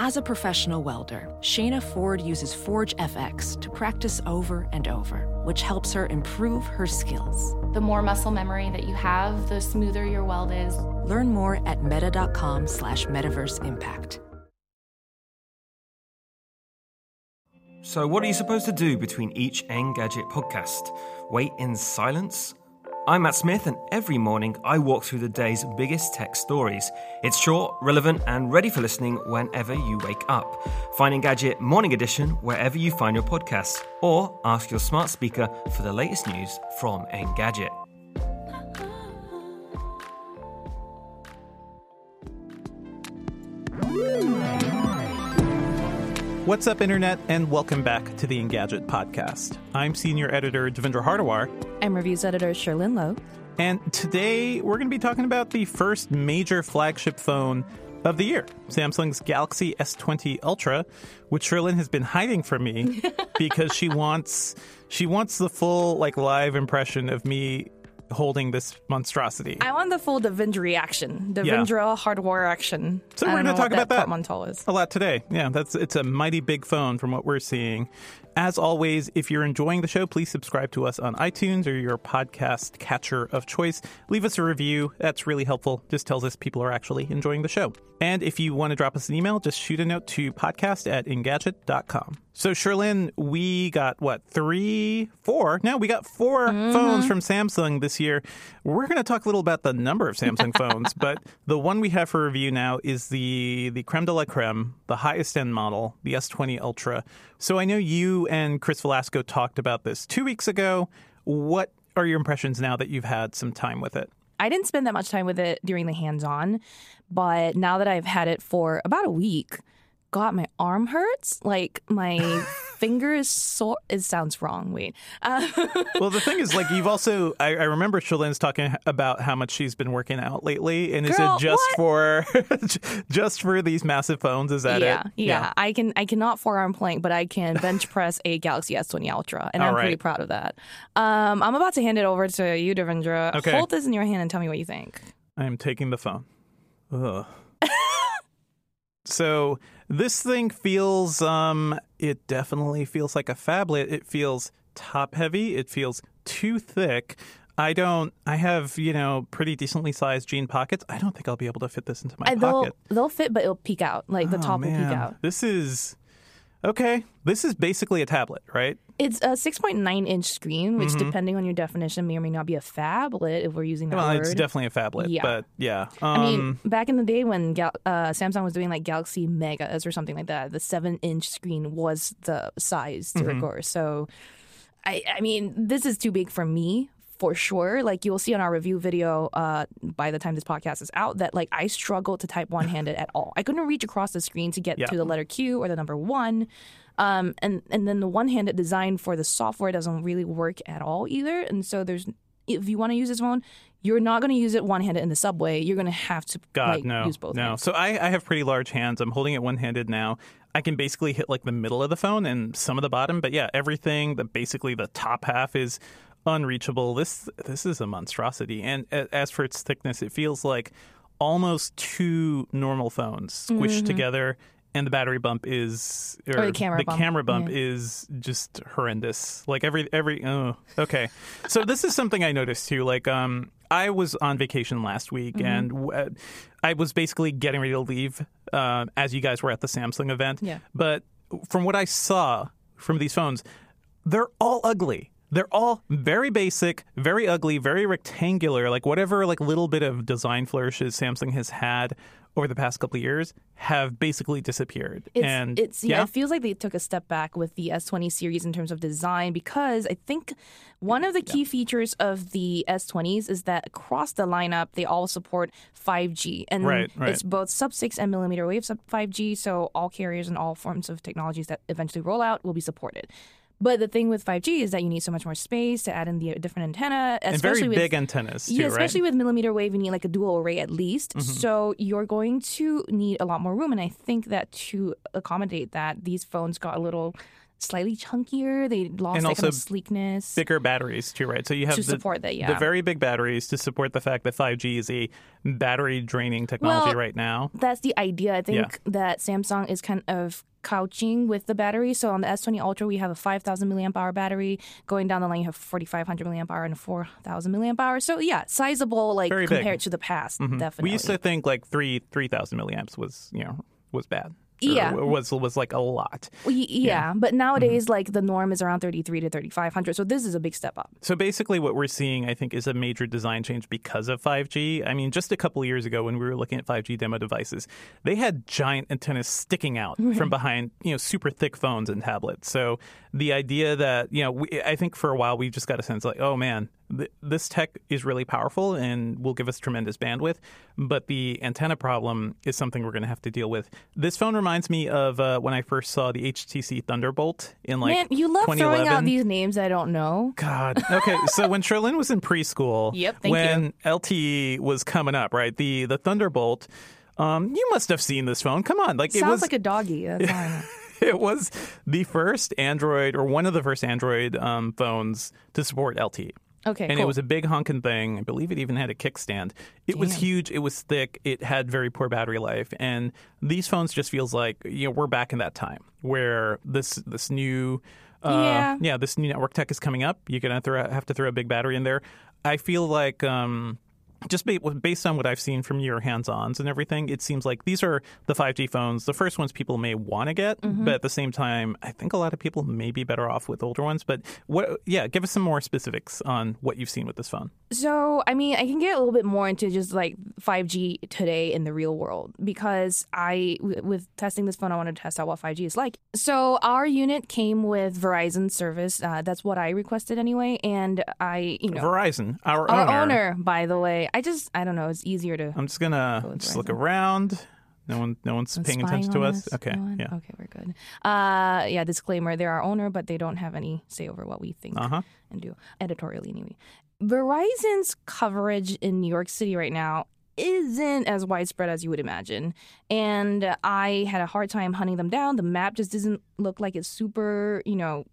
As a professional welder, Shayna Ford uses Forge FX to practice over and over, which helps her improve her skills. The more muscle memory that you have, the smoother your weld is. Learn more at meta.com slash metaverse impact. So, what are you supposed to do between each Engadget podcast? Wait in silence? I'm Matt Smith, and every morning I walk through the day's biggest tech stories. It's short, relevant, and ready for listening whenever you wake up. Find Engadget Morning Edition wherever you find your podcasts, or ask your smart speaker for the latest news from Engadget. What's up, Internet, and welcome back to the Engadget podcast. I'm senior editor Devindra Hardawar, I'm reviews editor Cherlynn Low. and today we're going to be talking about the first major flagship phone of the year Samsung's Galaxy S20 Ultra, which Cherlynn has been hiding from me because she wants she wants the full like live impression of me holding this monstrosity. I want the full Devindra reaction. Yeah. Devindra hardware action. So I we're going to talk about that is. a lot today. Yeah, that's it's a mighty big phone from what we're seeing. As always, if you're enjoying the show, please subscribe to us on iTunes or your podcast catcher of choice. Leave us a review. That's really helpful. Just tells us people are actually enjoying the show. And if you want to drop us an email, just shoot a note to podcast at engadget.com. So, Cherlynn, we got what, three, four? No, we got 4 mm-hmm. phones from Samsung this year. We're going to talk a little about the number of Samsung phones, but the one we have for review now is the, the creme de la creme, the highest end model, the S20 Ultra. So, I know you and Chris Velazco talked about this two weeks ago. What are your impressions now that you've had some time with it? I didn't spend that much time with it during the hands on, but now that I've had it for about a week, God, my arm hurts. Like my finger is sore. It sounds wrong. Wait. Uh, Well, the thing is, like, you've also, I, I remember Cherlynn's talking about how much she's been working out lately. And is it just what? for, just for these massive phones? Is that yeah, it? yeah, Yeah. I can. I cannot forearm plank, but I can bench press a Galaxy S20 Ultra, and All I'm pretty proud of that. Um, I'm about to hand it over to you, Devindra. Okay. Hold this in your hand and tell me what you think. I am taking the phone. Ugh. So this thing feels, um, it definitely feels like a phablet. It feels top heavy. It feels too thick. I don't. I have you know pretty decently sized jean pockets. I don't think I'll be able to fit this into my And they'll pocket. they'll fit, but it'll peek out. Like the Oh, top will man. peek out. This is okay. This is basically a tablet, right? It's a 6.9 inch screen, which, depending on your definition, may or may not be a phablet if we're using that Well, word. it's definitely a phablet, Yeah. but yeah. Um, I mean, back in the day when Gal- uh, Samsung was doing like Galaxy Megas or something like that, the seven inch screen was the size to Mm-hmm. record. So, I, I mean, this is too big for me for sure. Like you'll see on our review video uh, by the time this podcast is out that like I struggled to type one handed at all. I couldn't reach across the screen to get Yeah. to the letter Q or the number one. Um, and and then the one handed design for the software doesn't really work at all either. And so there's if you want to use this phone, you're not going to use it one handed in the subway. You're going to have to God, like, no, use both. no. hands. So I, I have pretty large hands. I'm holding it one handed now. I can basically hit like the middle of the phone and some of the bottom, but yeah, everything. The basically the top half is unreachable. This this is a monstrosity. And as for its thickness, it feels like almost two normal phones squished together. And the battery bump is, or, Mm-hmm. Or the camera bump, camera bump yeah. is just horrendous. Like every every. Oh, okay. So this is something I noticed too. Like, um, I was on vacation last week, Mm-hmm. and w- I was basically getting ready to leave uh, as you guys were at the Samsung event. Yeah. But from what I saw from these phones, they're all ugly. They're all very basic, very ugly, very rectangular. Like whatever, like little bit of design flourishes Samsung has had over the past couple of years have basically disappeared. It's, and it's yeah, it feels like they took a step back with the S20 series in terms of design because I think one of the key features of the S20s is that across the lineup they all support 5G and Right, right. it's both sub 6 and millimeter wave sub 5G so all carriers and all forms of technologies that eventually roll out will be supported. But the thing with 5G is that you need so much more space to add in the different antenna, and especially very with big antennas too, yeah, right? especially with millimeter wave, you need like a dual array at least. Mm-hmm. So you're going to need a lot more room. And I think that to accommodate that, these phones got a little slightly chunkier. They lost And that also kind of sleekness. Bigger batteries too, right? So you have To the, support that, yeah. the very big batteries to support the fact that 5G is a battery draining technology Well, right now. That's the idea. I think Yeah. that Samsung is kind of couching with the battery. So on the S20 Ultra, we have a 5,000 milliamp hour battery. Going down the line, you have 4,500 milliamp hour and a 4,000 milliamp hour. So yeah, sizable like Very big. compared to the past. Mhm. Definitely. We used to think like three three thousand milliamps was you know was bad. Yeah. was was like a lot. Well, y- yeah, but Mm-hmm. nowadays, like the norm is around 33 to 3,500. So this is a big step up. So basically, what we're seeing, I think, is a major design change because of 5G. I mean, just a couple of years ago, when we were looking at 5G demo devices, they had giant antennas sticking out from behind, you know, super thick phones and tablets. So the idea that, you know, we, I think for a while we just got a sense like, oh man, th- this tech is really powerful and will give us tremendous bandwidth, but the antenna problem is something we're going to have to deal with. This phone reminds me of uh, when I first saw the HTC Thunderbolt in like Man, you love throwing 2011. out these names I don't know. God. Okay, so when Cherlynn was in preschool, Yep, when LTE was coming up, right? The the Thunderbolt. Um, you must have seen this phone. Come on, like it Sounds was like a doggy. That's all I know. it was the first Android or one of the first Android um, phones to support LTE. Okay, and cool. it was a big honking thing. I believe it even had a kickstand. It was huge. It was thick. It had very poor battery life. And these phones just feels like you know we're back in that time where this this new uh, Yeah. this new network tech is coming up. You're gonna throw, have to throw a big battery in there. I feel like. Um, just based on what I've seen from your hands-ons and everything, it seems like these are the 5G phones, the first ones people may want to get, Mm-hmm. but at the same time, I think a lot of people may be better off with older ones. But what? Yeah, give us some more specifics on what you've seen with this phone. So, I mean, I can get a little bit more into just like 5G today in the real world because I, with testing this phone, I wanted to test out what 5G is like. So, our unit came with Verizon service. Uh, that's what I requested anyway. And I, you know, Verizon, our, our owner. owner, by the way, I just, I don't know, it's easier to. I'm just gonna with just look around. No one, no one's paying spying attention to on us. Okay, No yeah. Okay, we're good. Uh, yeah, disclaimer: they're our owner, but they don't have any say over what we think Uh huh. and do editorially anyway. Verizon's coverage in New York City right now isn't as widespread as you would imagine. And I had a hard time hunting them down. The map just doesn't look like it's super, you know,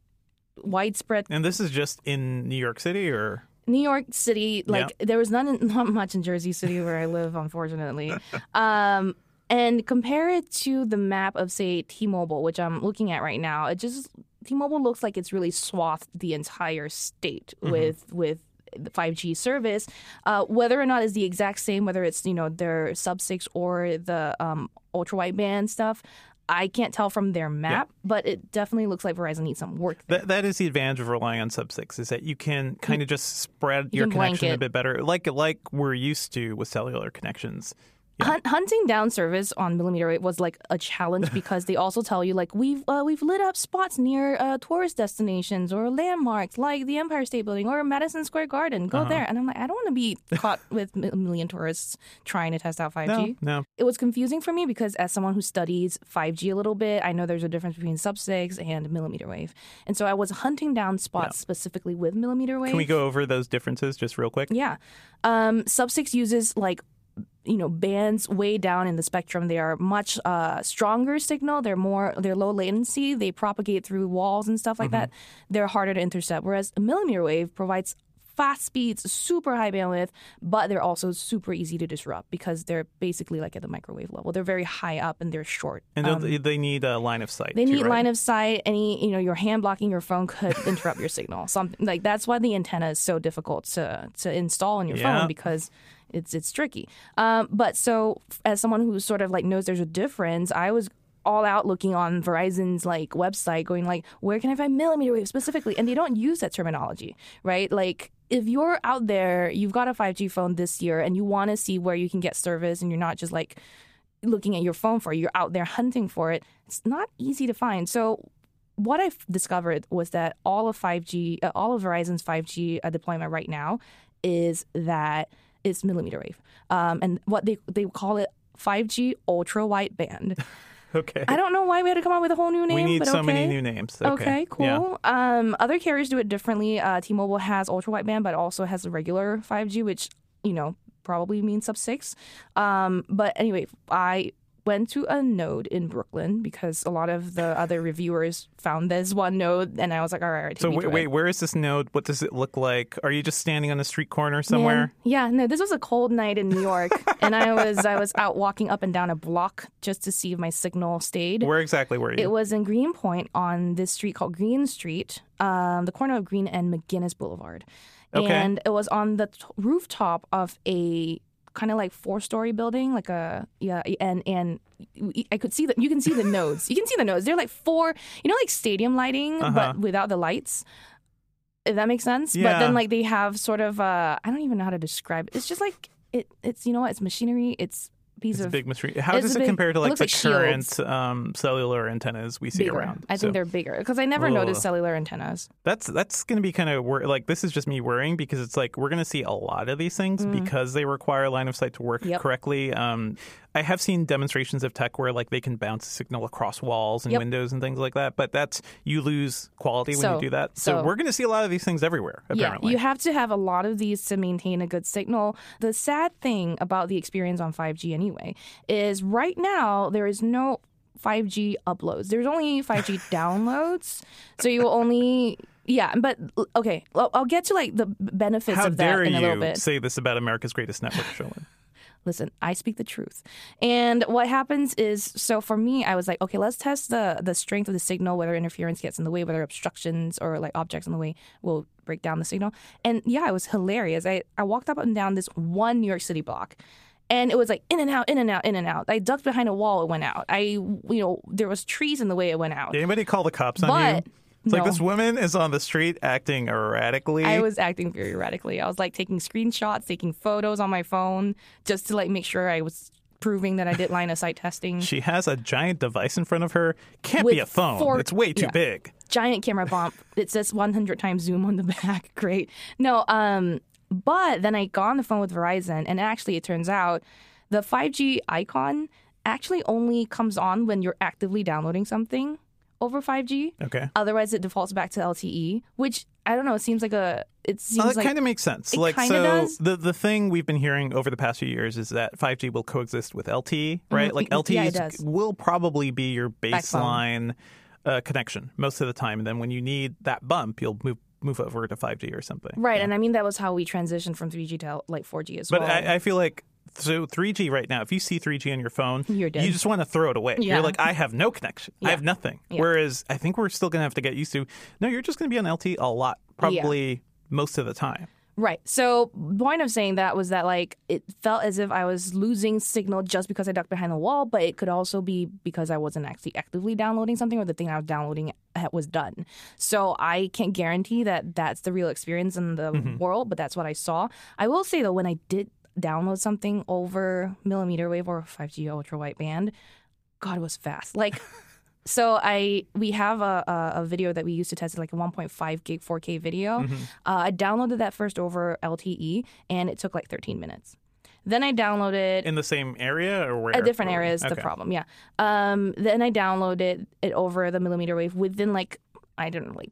widespread. And this is just in New York City, or New York City, like there was none, not much in Jersey City where I live, unfortunately. um, and compare it to the map of say T-Mobile, which I'm looking at right now. It just T-Mobile looks like it's really swathed the entire state with with the 5G service. Uh, whether or not is the exact same, whether it's you know their sub six or the um, ultra wideband stuff. I can't tell from their map, but it definitely looks like Verizon needs some work there. that that is the advantage of relying on sub six is that you can kind of just spread You your connection a bit better, like like we're used to with cellular connections. Hun- hunting down service on millimeter wave was like a challenge because they also tell you like we've uh, we've lit up spots near uh, tourist destinations or landmarks like the Empire State Building or Madison Square Garden. Go there, and I'm like, I don't want to be caught with a million tourists trying to test out 5G. No, no. It was confusing for me because as someone who studies 5G a little bit, I know there's a difference between sub six and millimeter wave, and so I was hunting down spots specifically with millimeter wave. Can we go over those differences just real quick? Yeah. Um, Sub 6 uses like you know bands way down in the spectrum they are much uh, stronger signal they're more they're low latency they propagate through walls and stuff like that they're harder to intercept whereas a millimeter wave provides fast speeds super high bandwidth but they're also super easy to disrupt because they're basically like at the microwave level they're very high up and they're short And Um, they they need a line of sight. they too, need right? line of sight. Any, you know, your hand blocking your phone could interrupt your signal. Something like that's why the antenna is so difficult to to install on your Yeah. phone because it's it's tricky. Um, but so as someone who sort of like knows there's a difference, I was all out looking on Verizon's like website, going like, where can I find millimeter wave specifically? And they don't use that terminology, right? Like if you're out there, you've got a 5G phone this year, and you want to see where you can get service, and you're not just like looking at your phone for it, you're out there hunting for it. It's not easy to find. So what I've discovered was that all of 5G, uh, all of Verizon's 5G uh, deployment right now is that it's millimeter wave, um, and what they they call it 5G ultra wideband. Okay. I don't know why we had to come up with a whole new name. we need but so okay. many new names. Okay, Okay, cool. Yeah. Um, other carriers do it differently. Uh, T-Mobile has ultra wideband, but also has the regular 5G, which you know probably means sub six. Um, but anyway, I went to a node in Brooklyn because a lot of the other reviewers found this one node, and I was like, all right, all right take So wait, wait, where is this node? What does it look like? Are you just standing on a street corner somewhere? Man, yeah, no, this was a cold night in New York, and I was I was out walking up and down a block just to see if my signal stayed. Where exactly were you? It was in Greenpoint on this street called Green Street, um, the corner of Green and McGuinness Boulevard. Okay. And it was on the t- rooftop of a kind of like four story building, like a yeah, and and I could see that you can see the nodes. You can see the nodes. They're like four, you know, like stadium lighting, Uh-huh. but without the lights. If that makes sense. But then like they have sort of uh, I don't even know how to describe it. It's just like it. It's you know what? It's machinery. It's piece It's of big machine. How does it big- compare to like the like current um, cellular antennas we see bigger. around? I So think they're bigger because I never Ugh. noticed cellular antennas. that's that's going to be kind of wor- like this is just me worrying because it's like we're going to see a lot of these things because they require line of sight to work Mm. Yep. correctly. Um, I have seen demonstrations of tech where like they can bounce a signal across walls and Yep. windows and things like that, but that's you lose quality when So- you do that. So, so- we're going to see a lot of these things everywhere. Apparently, Yeah, you have to have a lot of these to maintain a good signal. The sad thing about the experience on 5G anyway is right now there is no 5G uploads. There's only 5G downloads. So you will only yeah, but okay, I'll get to like the benefits How of that dare in a little you bit. say this about America's greatest network, Cherlynn? Listen, I speak the truth. And what happens is, so for me, I was like, okay, let's test the the strength of the signal, whether interference gets in the way, whether obstructions or like objects in the way will break down the signal. And yeah, it was hilarious. I, I walked up and down this one New York City block. And it was like in and out, in and out, in and out. I ducked behind a wall, it went out. I, you know, there was trees in the way it went out. Did anybody call the cops on you? It's like this woman is on the street acting erratically. I was acting very erratically. I was like taking screenshots, taking photos on my phone just to like make sure I was proving that I did line of sight testing. She has a giant device in front of her. Can't be a phone. four- it's way too yeah. big. giant camera bump. It says 100 times zoom on the back. Great. No, um, but then I got on the phone with Verizon, and actually, it turns out the 5G icon actually only comes on when you're actively downloading something over 5G. Okay. Otherwise, it defaults back to LTE, which I don't know. It seems like a. It seems Well, that like kind of makes sense. it like so does. the the thing we've been hearing over the past few years is that 5G will coexist with LTE, right? Like Mm-hmm. Yeah, it LTE does. will probably be your baseline uh, connection most of the time and then when you need that bump, you'll move move over to 5G or something. right. And I mean, that was how we transitioned from 3G to like 4G as But well. I, I feel like so 3G right now, if you see 3G on your phone, you just want to throw it away. Yeah. You're like, I have no connection. I have nothing. Yeah. Whereas I think we're still going to have to get used to, no, you're just going to be on LTE a lot, probably most of the time. Right. So point of saying that was that like it felt as if I was losing signal just because I ducked behind the wall, but it could also be because I wasn't actually actively downloading something or the thing I was downloading was done. So I can't guarantee that that's the real experience in the mm-hmm. world, but that's what I saw. I will say though, when I did download something over millimeter wave or 5G ultra wideband, God, it was fast. Like. So I we have a, a, a video that we used to test like a 1.5 gig 4K video. Mm-hmm. Uh, I downloaded that first over LTE, and it took like 13 minutes. Then I downloaded In the same area or where? a different area is the problem. Yeah. Um, then I downloaded it over the millimeter wave within like I don't know like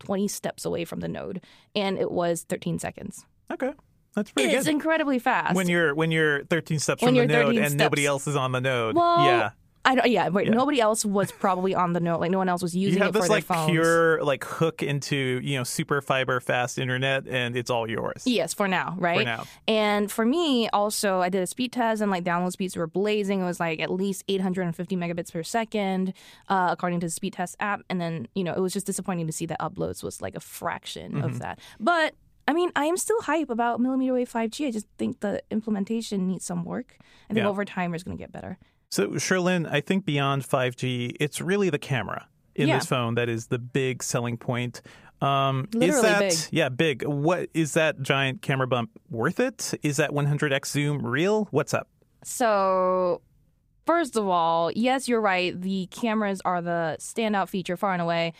20 steps away from the node, and it was 13 seconds. Okay. That's pretty It's good. incredibly fast. when you're when you're 13 steps When from the node 13 and nobody else is on the node. well, yeah. I don't, yeah, but Yeah. nobody else was probably on the node. Like no one else was using You have it this for their like phones. pure like hook into, you know, super fiber fast internet and it's all yours. Yes, for now, right? For now. And for me, also, I did a speed test and like download speeds were blazing. It was like at least 850 megabits per second, uh, according to the speed test app. And then, you know, it was just disappointing to see that uploads was like a fraction Mm-hmm. of that. But I mean, I am still hype about millimeter wave 5G. I just think the implementation needs some work. I think Yeah. over time it's going to get better. So, Cherlynn, I think beyond 5G, it's really the camera in Yeah. this phone that is the big selling point. Um, is Literally that big. yeah big? What is that giant camera bump worth it? Is that 100x zoom real? What's up? So, first of all, yes, you're right. The cameras are the standout feature far and away.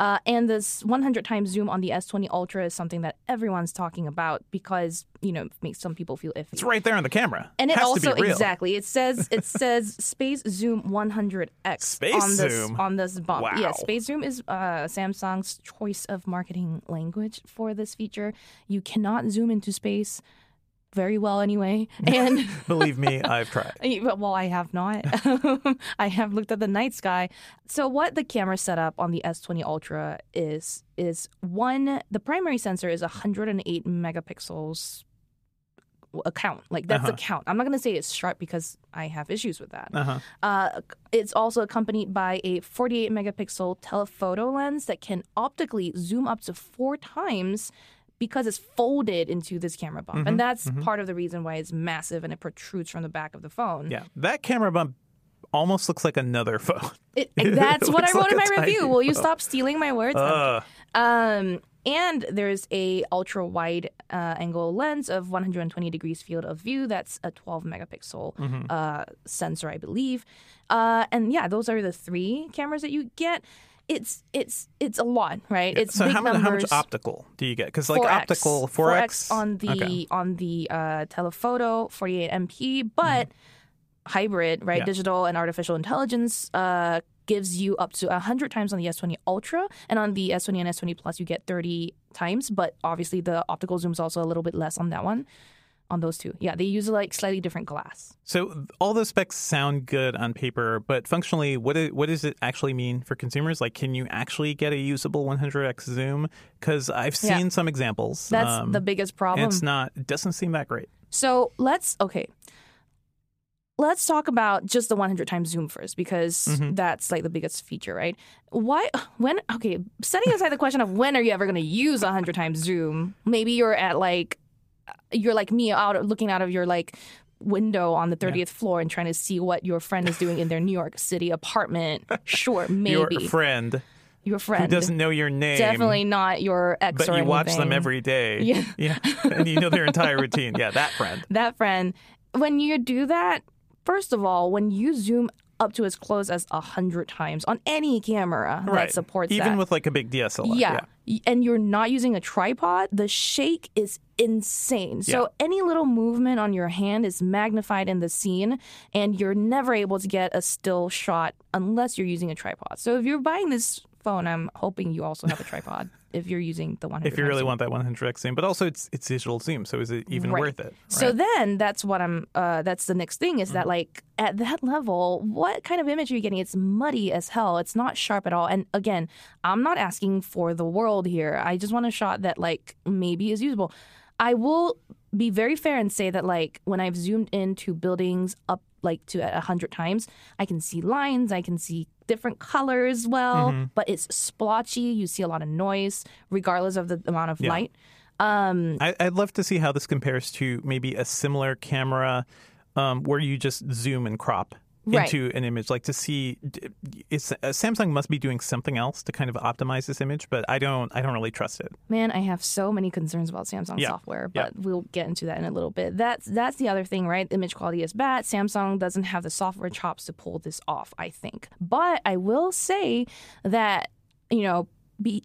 Uh, and this 100 times zoom on the S20 Ultra is something that everyone's talking about because you know it makes some people feel iffy. It's right there on the camera. And it Has also to be real. exactly it says it says space zoom 100x Space on this zoom? on this bump. Wow. Yeah, space zoom is uh, Samsung's choice of marketing language for this feature. You cannot zoom into space very well anyway. And Believe me, I've tried. well, I have not. I have looked at the night sky. So what the camera setup on the S20 Ultra is is one the primary sensor is 108 megapixels account. Like that's Uh-huh. a count. I'm not going to say it's sharp because I have issues with that. Uh-huh. Uh, it's also accompanied by a 48 megapixel telephoto lens that can optically zoom up to four times because it's folded into this camera bump. Mm-hmm, And that's part of the reason why it's massive and it protrudes from the back of the phone. Yeah, that camera bump almost looks like another phone. It, that's what I wrote like in my review. Will you stop stealing my words? Ugh. Um, and there's a ultra wide uh, angle lens of 120 degrees field of view. That's a 12 megapixel Mm-hmm. uh, sensor, I believe. Uh, and yeah, those are the three cameras that you get. It's it's it's a lot, right? It's so how, how much optical do you get? Because like 4X. optical 4x, on the Okay. on the uh, telephoto 48 MP, but hybrid, right? Yeah. Digital and artificial intelligence uh, gives you up to 100 times on the S20 Ultra, and on the S20 and S20 Plus you get 30 times. But obviously the optical zoom is also a little bit less on that one. On those two, yeah, they use like slightly different glass. So all those specs sound good on paper, but functionally, what what does it actually mean for consumers? Like, can you actually get a usable 100x zoom? Because I've Yeah. seen some examples. That's um, the biggest problem. It's not. It doesn't seem that great. So let's okay. Let's talk about just the 100 times zoom first because Mm-hmm. that's like the biggest feature, right? Why when okay, setting aside the question of when are you ever going to use a 100 times zoom? Maybe you're at like you're like me out looking out of your like window on the 30th floor and trying to see what your friend is doing in their New York City apartment. Sure, maybe. Your friend Your who doesn't know your name, Definitely not your ex but you watch them every day. Yeah. yeah, and you know their entire routine. Yeah, that friend. that friend. When you do that, first of all, when you zoom up to as close as a hundred times on any camera Right. that supports even that, with like a big DSLR. yeah, y- and you're not using a tripod, the shake is insane. So Yeah. any little movement on your hand is magnified in the scene, and you're never able to get a still shot unless you're using a tripod. So if you're buying this phone, I'm hoping you also have a tripod if you're using the 100. If you really zoom. want that 100x zoom, but also it's it's digital zoom, so is it even Right. worth it? So then that's what I'm uh that's the next thing is that Mm-hmm. like at that level, what kind of image are you getting? It's muddy as hell. It's not sharp at all. And again, I'm not asking for the world here. I just want a shot that like maybe is usable. I will be very fair and say that like when I've zoomed into buildings up like to a hundred times, I can see lines, I can see different colors well, Mm-hmm. but it's splotchy. You see a lot of noise, regardless of the amount of Yeah. light. Um, I, I'd love to see how this compares to maybe a similar camera um, where you just zoom and crop Right. into an image. Like to see, it's uh, Samsung must be doing something else to kind of optimize this image, but I don't. I don't really trust it. Man, I have so many concerns about Samsung Yeah. software, Yeah. but we'll get into that in a little bit. That's that's the other thing, right? Image quality is bad. Samsung doesn't have the software chops to pull this off, I think. But I will say that, you know, be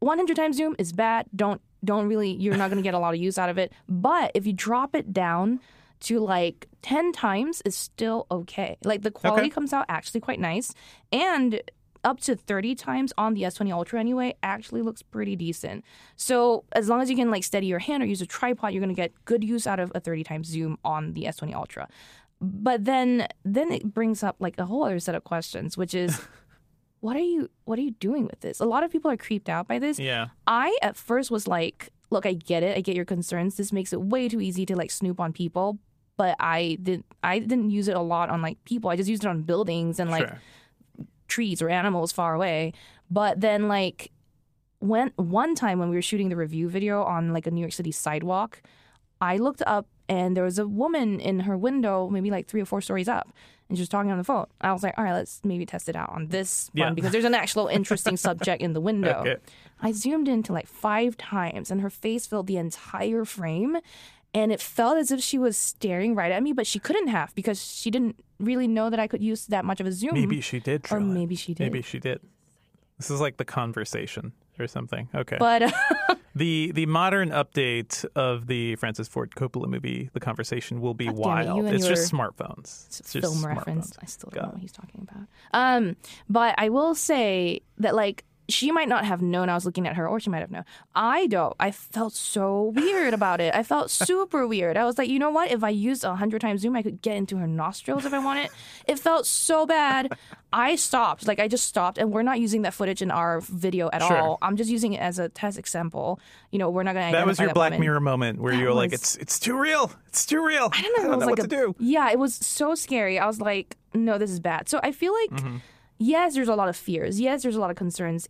100 times zoom is bad. Don't don't really you're not going to get a lot of use out of it. But if you drop it down to like 10 times is still okay. Like the quality Okay. comes out actually quite nice and up to 30 times on the S20 Ultra anyway actually looks pretty decent. So as long as you can like steady your hand or use a tripod, you're going to get good use out of a 30 times zoom on the S20 Ultra. But then then it brings up like a whole other set of questions, which is what are you what are you doing with this? A lot of people are creeped out by this. Yeah. I at first was like, look, I get it. I get your concerns. This makes it way too easy to like snoop on people. But I didn't I didn't use it a lot on like people. I just used it on buildings and like sure. trees or animals far away. But then like when one time when we were shooting the review video on like a New York City sidewalk, I looked up and there was a woman in her window, maybe like three or four stories up, and she was talking on the phone. I was like, all right, let's maybe test it out on this Yeah. one because there's an actual interesting subject in the window. Okay. I zoomed into like five times and her face filled the entire frame. And it felt as if she was staring right at me, but she couldn't have because she didn't really know that I could use that much of a zoom. Maybe she did. or it. maybe she did. Maybe she did. This is like the conversation or something. Okay. But uh, the the modern update of the Francis Ford Coppola movie, The Conversation, will be God damn it, wild. it's just smartphones. it's It's just film reference. I still don't Got know what he's talking about. Um, but I will say that like she might not have known I was looking at her, or she might have known. I don't. I felt so weird about it. I felt super weird. I was like, you know what? If I used a hundred times zoom, I could get into her nostrils if I wanted. It felt so bad. I stopped. Like I just stopped, and we're not using that footage in our video at Sure. all. I'm just using it as a test example. You know, we're not going to. That was your that Black woman. Mirror moment where That you were like, "It's it's too real. It's too real. I don't know. It was know like what a, to do." Yeah, it was so scary. I was like, no, this is bad. So I feel like, Mm-hmm. yes, there's a lot of fears. Yes, there's a lot of concerns.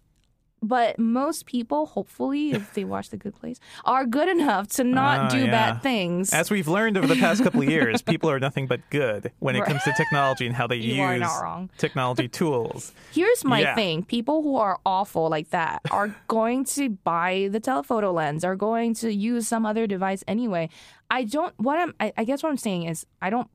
But most people, hopefully, if they watch The Good Place, are good enough to not Ah, do yeah. bad things. As we've learned over the past couple of years, people are nothing but good when it Right. comes to technology and how they You use are not wrong. technology tools. Here's my Yeah. thing: people who are awful like that are going to buy the telephoto lens, are going to use some other device anyway. I don't. What I'm. I, I guess what I'm saying is, I don't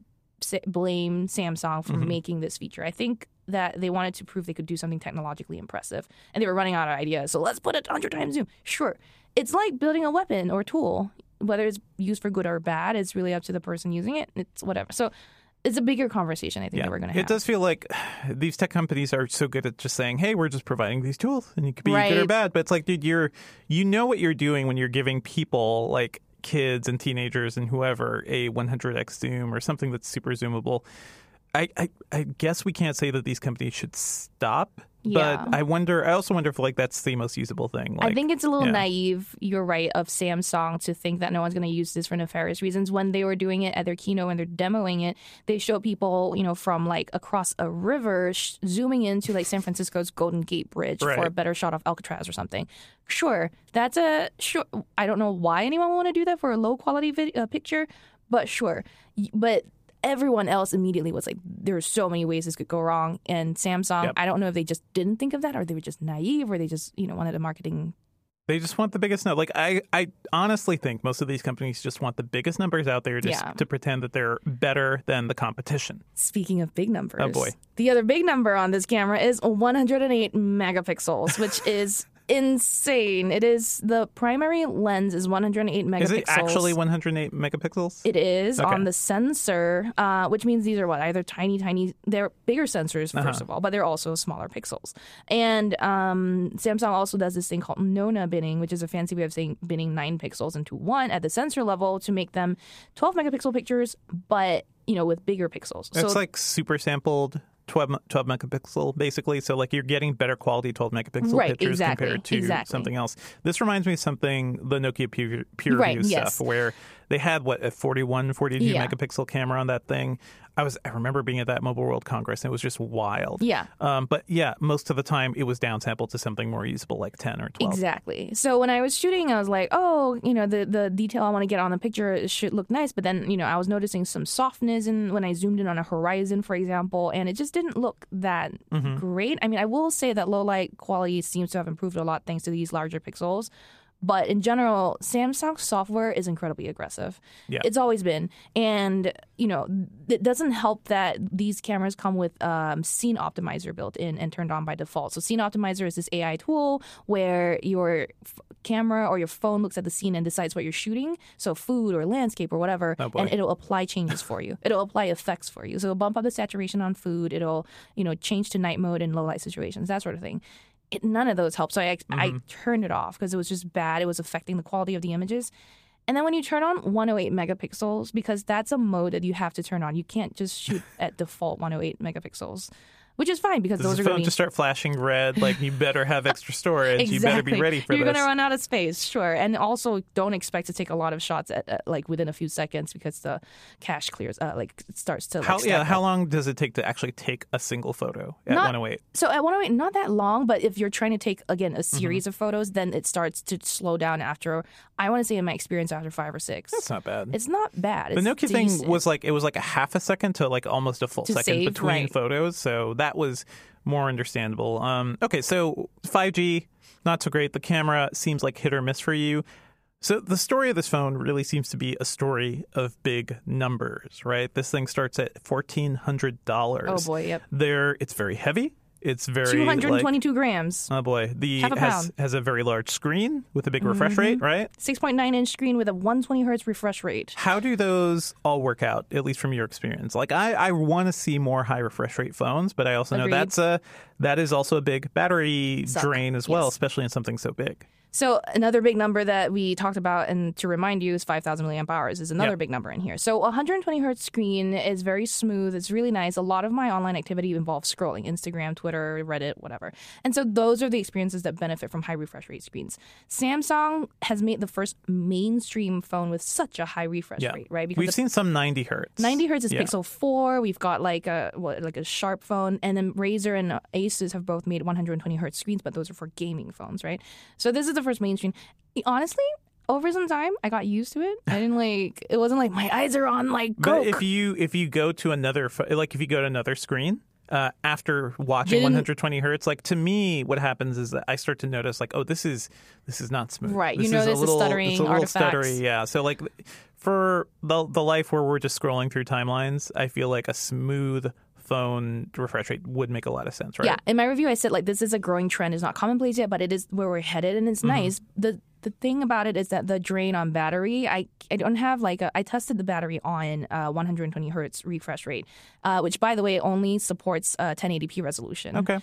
blame Samsung for making this feature. I think that they wanted to prove they could do something technologically impressive, and they were running out of ideas. So let's put it 100 times zoom. Sure, it's like building a weapon or tool. Whether it's used for good or bad, it's really up to the person using it. It's whatever. So. It's a bigger conversation I think that we're going to have. It does feel like these tech companies are so good at just saying, "Hey, we're just providing these tools, and you could be good or bad." But it's like, dude, you're you know what you're doing when you're giving people like kids and teenagers and whoever a 100x zoom or something that's super zoomable. I, I, I guess we can't say that these companies should stop, Yeah. but I wonder. I also wonder if like that's the most usable thing. Like, I think it's a little yeah. naive, you're right, of Samsung to think that no one's going to use this for nefarious reasons. When they were doing it at their keynote and they're demoing it, they show people, you know, from like across a river sh- zooming into like San Francisco's Golden Gate Bridge for a better shot of Alcatraz or something. Sure, that's a sure. I don't know why anyone would want to do that for a low quality uh, picture, but sure. But everyone else immediately was like, there are so many ways this could go wrong. And Samsung, Yep. I don't know if they just didn't think of that or they were just naive or they just, you know, wanted a marketing They just want the biggest number. Like I, I honestly think most of these companies just want the biggest numbers out there just Yeah. to pretend that they're better than the competition. Speaking of big numbers, Oh, boy. the other big number on this camera is 108 megapixels, which is insane. It is the primary lens is 108 megapixels. Is it actually 108 megapixels? It is Okay. on the sensor, uh, which means these are what either tiny, tiny. They're bigger sensors Uh-huh. 1st of all, but they're also smaller pixels. And um, Samsung also does this thing called Nona binning, which is a fancy way of saying binning nine pixels into one at the sensor level to make them 12 megapixel pictures, but you know with bigger pixels. it's so like super sampled 12, 12 megapixel, basically. So, like, you're getting better quality 12 megapixel Right, pictures exactly, compared to exactly. something else. This reminds me of something, the Nokia Pure, Pure Right, yes. stuff, where they had, what, a 41, 42 Yeah. megapixel camera on that thing. I was I remember being at that Mobile World Congress, and it was just wild. Yeah. Um, but yeah, most of the time it was downsampled to something more usable, like 10 or 12. Exactly. So when I was shooting, I was like, oh, you know, the the detail I want to get on the picture should look nice. But then, you know, I was noticing some softness in when I zoomed in on a horizon, for example, and it just didn't look that Mm-hmm. great. I mean, I will say that low light quality seems to have improved a lot thanks to these larger pixels. But in general, Samsung's software is incredibly aggressive. Yeah. It's always been. And, you know, it doesn't help that these cameras come with um, Scene Optimizer built in and turned on by default. So, Scene Optimizer is this AI tool where your f- camera or your phone looks at the scene and decides what you're shooting. So, food or landscape or whatever. Oh, and it'll apply changes for you. It'll apply effects for you. So, it'll bump up the saturation on food. It'll, you know, change to night mode in low light situations, that sort of thing it, none of those helped. So I, I mm-hmm. turned it off because it was just bad. It was affecting the quality of the images. And then when you turn on 108 megapixels, because that's a mode that you have to turn on, you can't just shoot at default 108 megapixels, which is fine because Does those the are going to be just start flashing red? Like, you better have extra storage. You better be ready for this. You're gonna run out of space, sure. And also, don't expect to take a lot of shots at, like within a few seconds because the cache clears, uh, like it starts to. Like, how, yeah, stack how long does it take to actually take a single photo at Not- 108? So at 108, not that long, but if you're trying to take again a Mm-hmm. series of photos, then it starts to slow down after. I want to say in my experience after five or six. That's not bad. It's not bad. the Nokia thing was like it was like a half a second to like almost a full second save, between right. photos, so that was more understandable. Um, okay, so 5G not so great. The camera seems like hit or miss for you. So the story of this phone really seems to be a story of big numbers, right? This thing starts at fourteen hundred dollars. Oh boy, yep. There, it's very heavy. It's very 222 like- grams. Oh boy, the Half a has pound. has a very large screen with a big mm-hmm. refresh rate, right? Six point nine inch screen with a one twenty hertz refresh rate. How do those all work out? At least from your experience, like I, I want to see more high refresh rate phones, but I also know that's a that is also a big battery Suck. drain as well, Yes. especially in something so big. So another big number that we talked about, and to remind you, is 5,000 milliamp hours is another Yep. big number in here. So 120 hertz screen is very smooth. It's really nice. A lot of my online activity involves scrolling, Instagram, Twitter, Reddit, whatever. And so those are the experiences that benefit from high refresh rate screens. Samsung has made the first mainstream phone with such a high refresh Yeah, rate, right? Because we've seen some 90 hertz. 90 hertz is Yeah. Pixel 4. We've got like a what, like a Sharp phone, and then Razer and Asus have both made 120 hertz screens, but those are for gaming phones, right? So this is the first mainstream. Honestly, over some time, I got used to it. I didn't like. It wasn't like my eyes are on like But if you if you go to another like if you go to another screen uh, after watching Didn't- 120 hertz, like to me, what happens is that I start to notice like, oh, this is this is not smooth. Right, you This know is a this is little, stuttering it's a little artifacts. stuttery. Yeah. So like for the the life where we're just scrolling through timelines, I feel like a smooth phone refresh rate would make a lot of sense, right? Yeah, in my review, I said like this is a growing trend. It's not commonplace yet, but it is where we're headed, and Mm-hmm. it's nice. the The thing about it is that the drain on battery, I I don't have like a, I tested the battery on uh, 120 hertz refresh rate, uh, which by the way only supports uh, 1080p resolution. Okay.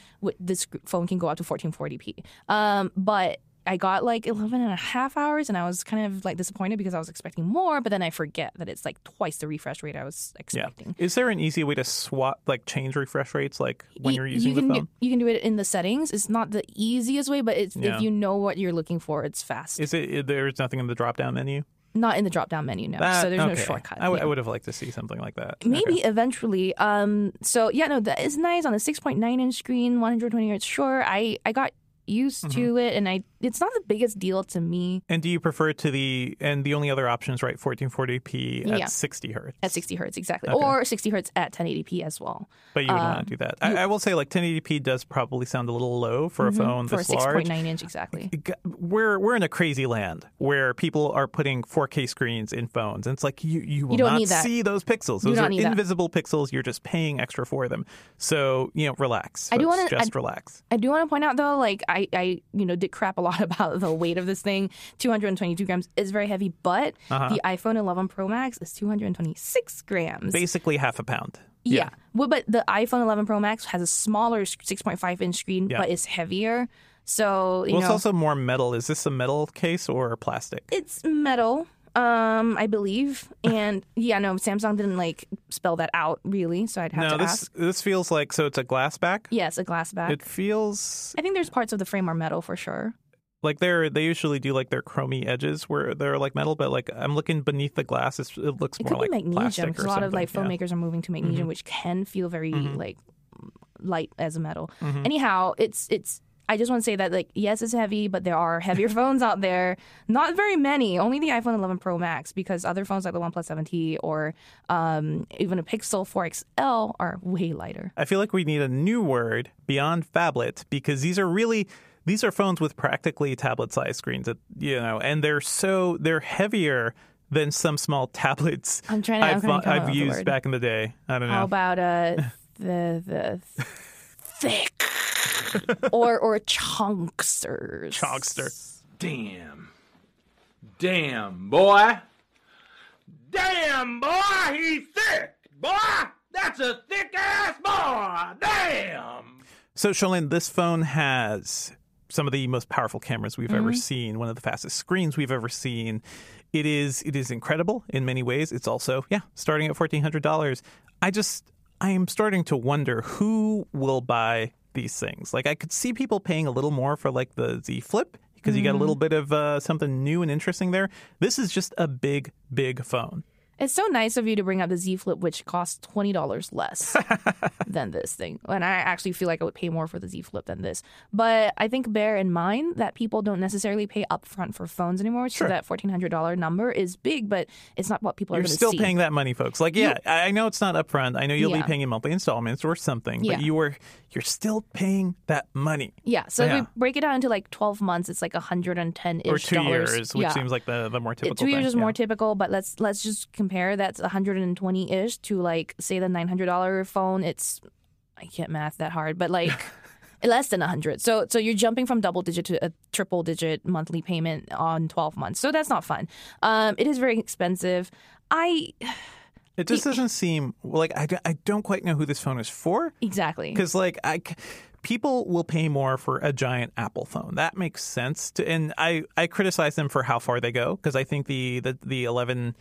This phone can go up to 1440p. Um, but I got like 11 and a half hours, and I was kind of like disappointed because I was expecting more, but then I forget that it's like twice the refresh rate I was expecting. Yeah. Is there an easy way to swap like change refresh rates like when you're using you the phone? You can do it in the settings. It's not the easiest way, but it's, Yeah. if you know what you're looking for, it's fast. Is it there's nothing in the drop down menu? not in the drop down menu no That- so there's no okay. shortcut. I, w- Yeah. I would have liked to see something like that. Maybe Okay. eventually. Um. So yeah, no, that is nice on a 6.9 inch screen, 120 hertz. Sure, I I got used Mm-hmm. to it, and I it's not the biggest deal to me And do you prefer to the and the only other options right 1440p at Yeah. 60 hertz? at 60 hertz exactly, Okay. or 60 hertz at 1080p as well. But you would Um, want to do that. I, I will say like 1080p does probably sound a little low for a phone Mm-hmm. for a this large. 6.9 inch exactly. We're we're in a crazy land where people are putting 4K screens in phones, and it's like you you will don't not see those pixels. You Those don't are need that. invisible pixels. You're just paying extra for them. So you know, relax. I do wanna- just I- relax. I do want to point out though, like I, I, you know, did crap a lot about the weight of this thing. 222 grams is very heavy, but Uh-huh. the iPhone 11 Pro Max is 226 grams. Basically half a pound. yeah. Well, but the iPhone 11 Pro Max has a smaller 6.5 inch screen, Yeah. but it's heavier. So you Well, know, it's also more metal. Is this a metal case or plastic? it's metal. Um, I believe, and yeah, no, Samsung didn't like spell that out really, so I'd have no, to this ask. this feels like so. It's a glass back. Yes, a glass back. It feels I think there's parts of the frame are metal for sure. like they're they usually do like their chromy edges where they're like metal, but like I'm looking beneath the glass. It's, it looks It more could like be magnesium plastic because a lot of like yeah. Mm-hmm. filmmakers are moving to magnesium, which can feel very like light as a metal. Mm-hmm. Anyhow, it's it's. I just want to say that like yes, it's heavy, but there are heavier phones out there. Not very many. Only the iPhone 11 Pro Max, because other phones like the OnePlus 7T or um, even a Pixel 4 XL are way lighter. I feel like we need a new word beyond phablet because these are really these are phones with practically tablet sized screens that you know, and they're so they're heavier than some small tablets I'm trying to- I'm I've, trying to I've used back in the day. I don't know. How about uh the the thick or or chunksters? Chogster. Damn. Damn, boy. Damn, boy, he's thick. Boy, that's a thick ass boy. Damn. So, Cherlynn, this phone has some of the most powerful cameras we've ever Mm-hmm. seen, one of the fastest screens we've ever seen. It is it is incredible in many ways. It's also, yeah, starting at fourteen hundred dollars. I just I am starting to wonder who will buy these things. Like I could see people paying a little more for like the Z Flip because you got a little Mm-hmm. bit of uh, something new and interesting there. This is just a big, big phone. It's so nice of you to bring up the Z Flip, which costs twenty dollars less than this thing. And I actually feel like I would pay more for the Z Flip than this. But I think bear in mind that people don't necessarily pay upfront for phones anymore. Sure. So that fourteen hundred dollar number is big, but it's not what people are You're going still see. paying that money, folks. Like, yeah, I I know it's not upfront. I know you'll Yeah. be paying in monthly installments or something, Yeah. but you are you're still paying that money. yeah. So if we break it down into like twelve months, it's like hundred and ten ish or two dollars. years, which yeah. seems like the, the more typical. two years thing. is yeah. more typical, but let's let's just compare that's 120 ish to like say the 900 dollar phone. It's I can't math that hard, but like less than 100 so so you're jumping from double digit to a triple digit monthly payment on 12 months so that's not fun um it is very expensive i It just doesn't seem like I, I don't quite know who this phone is for. exactly Because like I, people will pay more for a giant Apple phone. That makes sense. To, and I I criticize them for how far they go because I think the the the 11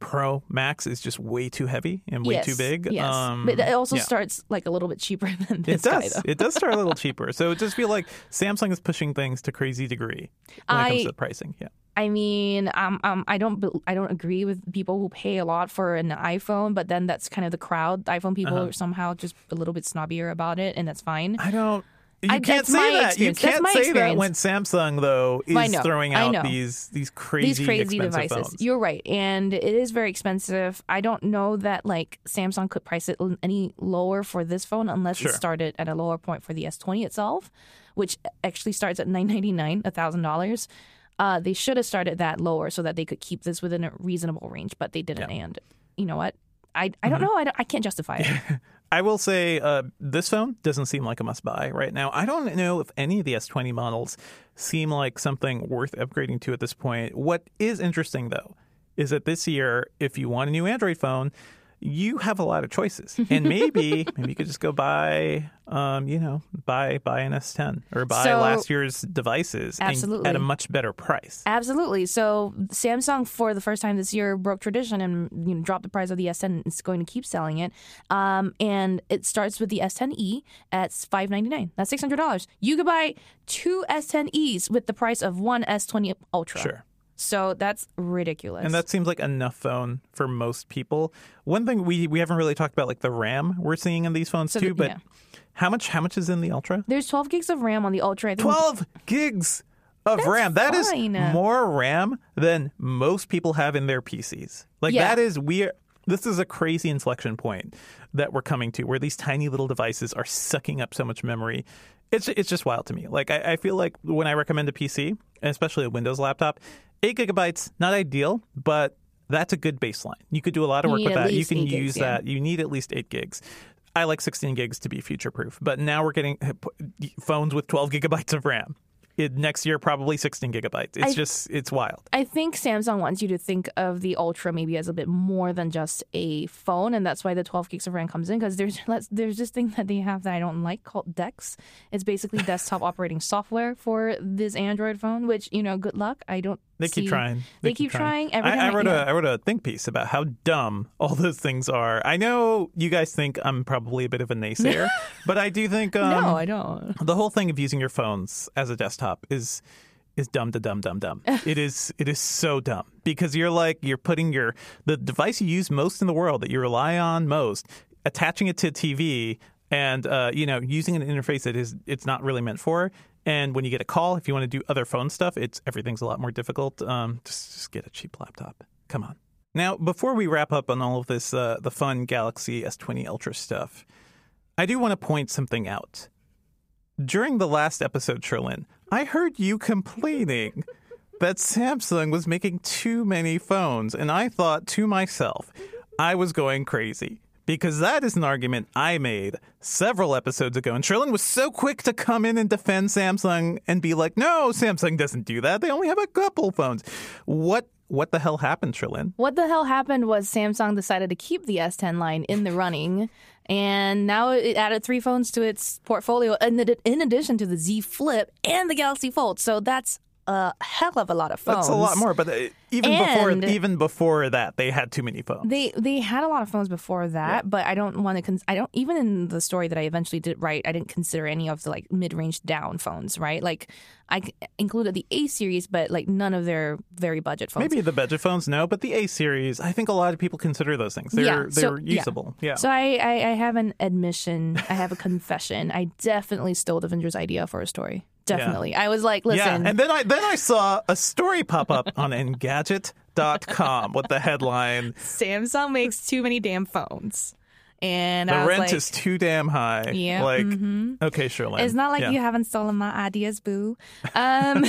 Pro Max is just way too heavy and way yes, too big. yes Um, but it also yeah. starts like a little bit cheaper than this It guy does. though it does start a little cheaper. So it just feel like Samsung is pushing things to crazy degree when it comes I- to pricing. Yeah. I mean, um, um, I don't, I don't agree with people who pay a lot for an iPhone, but then that's kind of the crowd. iPhone people Uh-huh. are somehow just a little bit snobbier about it, and that's fine. I don't. You I- can't say that. You experience. That's can't say that when Samsung though is know. throwing out these these crazy These crazy expensive devices. phones. You're right, and it is very expensive. I don't know that like Samsung could price it any lower for this phone unless Sure. it started at a lower point for the S20 itself, which actually starts at nine ninety nine, a thousand dollars. Uh, they should have started that lower so that they could keep this within a reasonable range, but they didn't. And you know what? I I Mm-hmm. don't know. I, don't, I can't justify it. I will say uh, this phone doesn't seem like a must buy right now. I don't know if any of the S20 models seem like something worth upgrading to at this point. What is interesting though is that this year, if you want a new Android phone, you have a lot of choices, and maybe maybe you could just go buy, um, you know, buy buy an S10 or buy So- last year's devices Absolutely. at a much better price. Absolutely. So Samsung, for the first time this year, broke tradition and you know, dropped the price of the S10. and It's going to keep selling it, um, and it starts with the S10e at five ninety nine. That's six hundred dollars. You could buy two S10es with the price of one S20 Ultra. Sure. So that's ridiculous. And that seems like enough phone for most people. One thing we we haven't really talked about like the RAM we're seeing in these phones So too, the- but yeah. how much how much is in the Ultra? There's 12 gigs of RAM on the Ultra. I think 12 gigs of That's RAM. That is fine. more RAM than most people have in their PCs. Like Yeah. that is weird. This is a crazy inflection point that we're coming to where these tiny little devices are sucking up so much memory. It's it's just wild to me. Like I, I feel like when I recommend a PC, especially a Windows laptop, eight gigabytes not ideal, but that's a good baseline. You could do a lot of work with that. You can eight gigs, use yeah. that. You need at least eight gigs. I like 16 gigs to be future proof, but now we're getting phones with 12 gigabytes of RAM. It, next year, probably 16 gigabytes. It's I- just, it's wild. I think Samsung wants you to think of the Ultra maybe as a bit more than just a phone, and that's why the 12 gigs of RAM comes in. Because there's there's this thing that they have that I don't like called DeX. It's basically desktop operating software for this Android phone. Which you know, good luck. I don't. They keep see- trying. They, keep, trying. Every I, I wrote a I wrote a think piece about how dumb all those things are. I know you guys think I'm probably a bit of a naysayer, but I do think um, no, I don't. the whole thing of using your phones as a desktop is is dumb to dumb dumb dumb. it is it is so dumb because you're like you're putting your the device you use most in the world that you rely on most, attaching it to a TV and uh, you know using an interface that is it's not really meant for. And when you get a call, if you want to do other phone stuff, it's everything's a lot more difficult. Um, just just get a cheap laptop. Come on. Now, before we wrap up on all of this, uh, the fun Galaxy S20 Ultra stuff, I do want to point something out. During the last episode, Cherlynn, I heard you complaining that Samsung was making too many phones, and I thought to myself, I was going crazy. Because that is an argument I made several episodes ago. And Cherlynn was so quick to come in and defend Samsung and be like, no, Samsung doesn't do that. They only have a couple phones. What what the hell happened, Cherlynn? What the hell happened was Samsung decided to keep the S10 line in the running, and now it added three phones to its portfolio, in, in addition to the Z Flip and the Galaxy Fold. So that's a hell of a lot of phones. That's a lot more. But uh, even And- before even before that, they had too many phones. They they had a lot of phones before that, but I don't want to. Cons- I don't even in the story that I eventually did write. I didn't consider any of the like mid range down phones. Right, like I included the A series, but like none of their very budget phones. Maybe the budget phones, no, but the A series, I think a lot of people consider those things. They're Yeah, they're so- yeah. usable. Yeah. So I, I, I have an admission. I have a confession. I definitely stole Devindra's idea for a story. Definitely. I was like, listen. Yeah, and then I then I saw a story pop up on Engadget.com with the headline Samsung makes too many damn phones. And "The rent like, is too damn high." Yeah, like mhm. okay, Cherlynn. it's not like Yeah. you haven't stolen my ideas, boo. Um,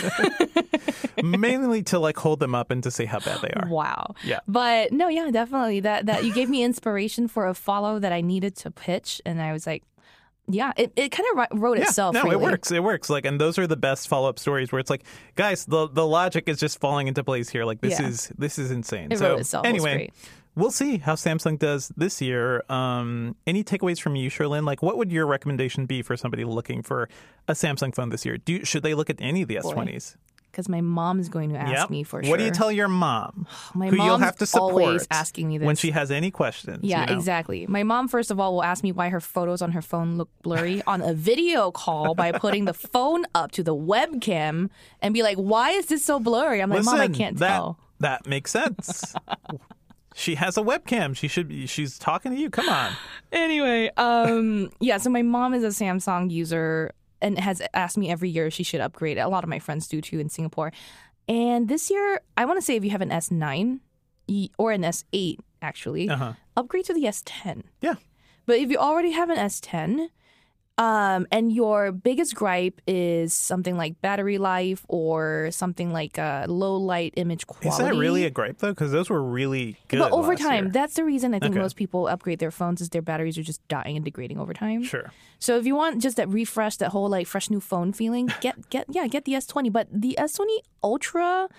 mainly to like hold them up and to say how bad they are. wow. Yeah. But no, yeah, definitely. That that you gave me inspiration for a follow that I needed to pitch, and I was like, yeah, it, it kind of wrote Yeah, itself. no, really. it works. It works. Like, and those are the best follow up stories where it's like, guys, the the logic is just falling into place here. Like, this Yeah. is this is insane. It so wrote itself. Anyway, great. we'll see how Samsung does this year. Um, any takeaways from you, Cherlynn? Like, what would your recommendation be for somebody looking for a Samsung phone this year? Do should they look at any of the S20s? Because my mom's going to ask Yep. me for sure. What do you tell your mom? My who you'll have to support always asking me this. when she has any questions. Yeah, you know? exactly. My mom, first of all, will ask me why her photos on her phone look blurry on a video call by putting the phone up to the webcam and be like, why is this so blurry? I'm like, Listen, mom, I can't that, tell. That makes sense. she has a webcam. She should be. She's talking to you. Come on. Anyway, um, yeah, so my mom is a Samsung user and has asked me every year she should upgrade. A lot of my friends do too in Singapore. And this year, I want to say if you have an S9 or an S8, actually, Uh-huh. upgrade to the S10. Yeah. But if you already have an S10, um, and your biggest gripe is something like battery life or something like uh, low light image quality. Is that really a gripe though? Because those were really good. But over time, year. that's the reason I think Okay. most people upgrade their phones is their batteries are just dying and degrading over time. sure. So if you want just that refresh, that whole like fresh new phone feeling, get get yeah, get the S20. But the S20 Ultra,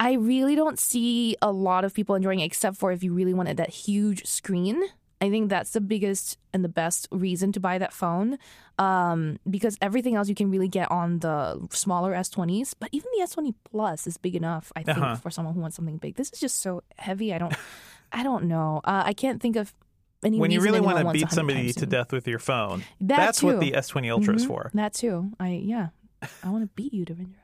I really don't see a lot of people enjoying it, except for if you really wanted that huge screen. I think that's the biggest and the best reason to buy that phone, um, because everything else you can really get on the smaller S20s. But even the S20 Plus is big enough, I think, Uh-huh. for someone who wants something big. This is just so heavy. I don't, I don't know. Uh, I can't think of any When you really want to beat somebody to death with your phone, That that's what the S20 Ultra is Mhm. for. That too. I yeah. I want to beat you, Devindra.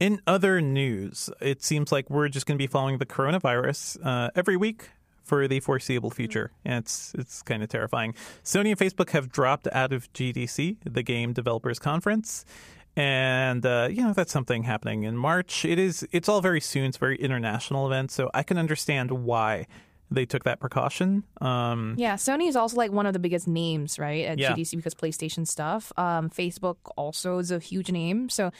In other news, it seems like we're just going to be following the coronavirus uh, every week for the foreseeable future. And it's it's kind of terrifying. Sony and Facebook have dropped out of GDC, the Game Developers Conference. And uh, you know that's something happening in March. It is. It's all very soon. It's a very international event, so I can understand why they took that precaution. Um, Yeah, Sony is also like one of the biggest names, right, at Yeah. GDC because PlayStation stuff. Um, Facebook also is a huge name, so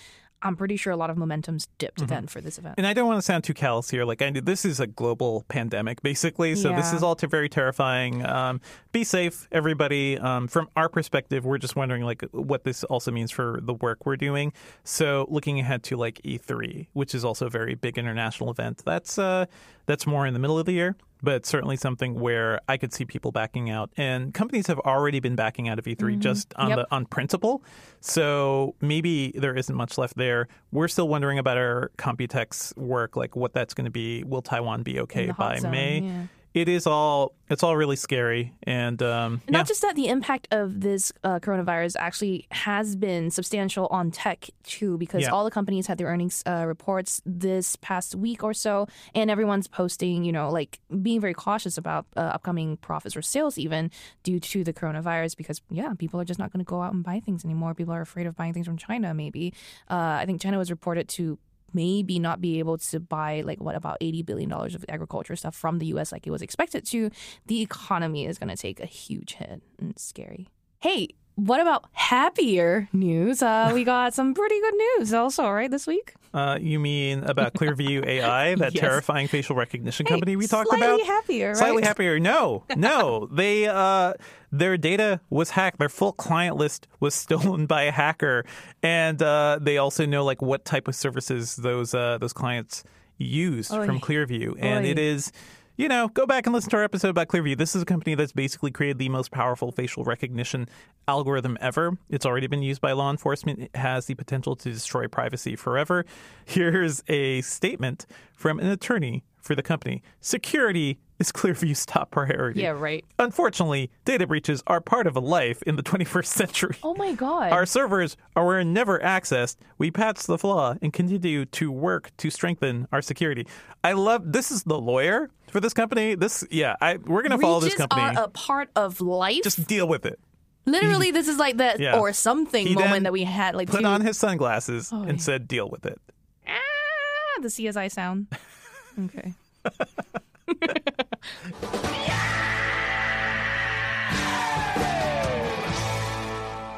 I'm pretty sure a lot of momentum's dipped Mm-hmm. then for this event. And I don't want to sound too callous here. Like, I this is a global pandemic, basically. So this is all very terrifying. Um, be safe, everybody. Um, from our perspective, we're just wondering like what this also means for the work we're doing. So looking ahead to like E3, which is also a very big international event. That's uh, that's more in the middle of the year. But certainly something where I could see people backing out, and companies have already been backing out of E3 just on Yep. the on principle. So maybe there isn't much left there. We're still wondering about our Computex work, like what that's going to be. Will Taiwan be okay by zone, May? yeah. It is all. It's all really scary, and um, Not yeah. just that, the impact of this uh, coronavirus actually has been substantial on tech too, because Yeah. all the companies had their earnings uh, reports this past week or so, and everyone's posting, you know, like being very cautious about uh, upcoming profits or sales, even due to the coronavirus, because yeah, people are just not going to go out and buy things anymore. People are afraid of buying things from China. Maybe uh, I think China was reported to maybe not be able to buy like what about 80 billion dollars of agriculture stuff from the US like it was expected to the economy is going to take a huge hit and it's scary. Hey what about happier news uh, we got some pretty good news also right this week uh, you mean about Clearview AI, that Yes. terrifying facial recognition Hey, company we talked slightly about? Slightly happier right Slightly happier. No, no. they uh, their data was hacked. Their full client list was stolen by a hacker, and uh, they also know like what type of services those uh, those clients use Oy. from Clearview, and Oy. it is. You know, go back and listen to our episode about Clearview. This is a company that's basically created the most powerful facial recognition algorithm ever. It's already been used by law enforcement. It has the potential to destroy privacy forever. Here's a statement from an attorney for the company. Security is Clearview's top priority. yeah right Unfortunately, data breaches are part of a life in the 21st century. oh my god Our servers are were never accessed. We patched the flaw and continue to work to strengthen our security. I love this is the lawyer for this company. This yeah, I we're gonna follow this company. are a part of life Just deal with it. literally this is like the Yeah. or something He moment that we had like Put two- on his sunglasses Oh, and yeah. said, "Deal with it." ah, the csi sound okay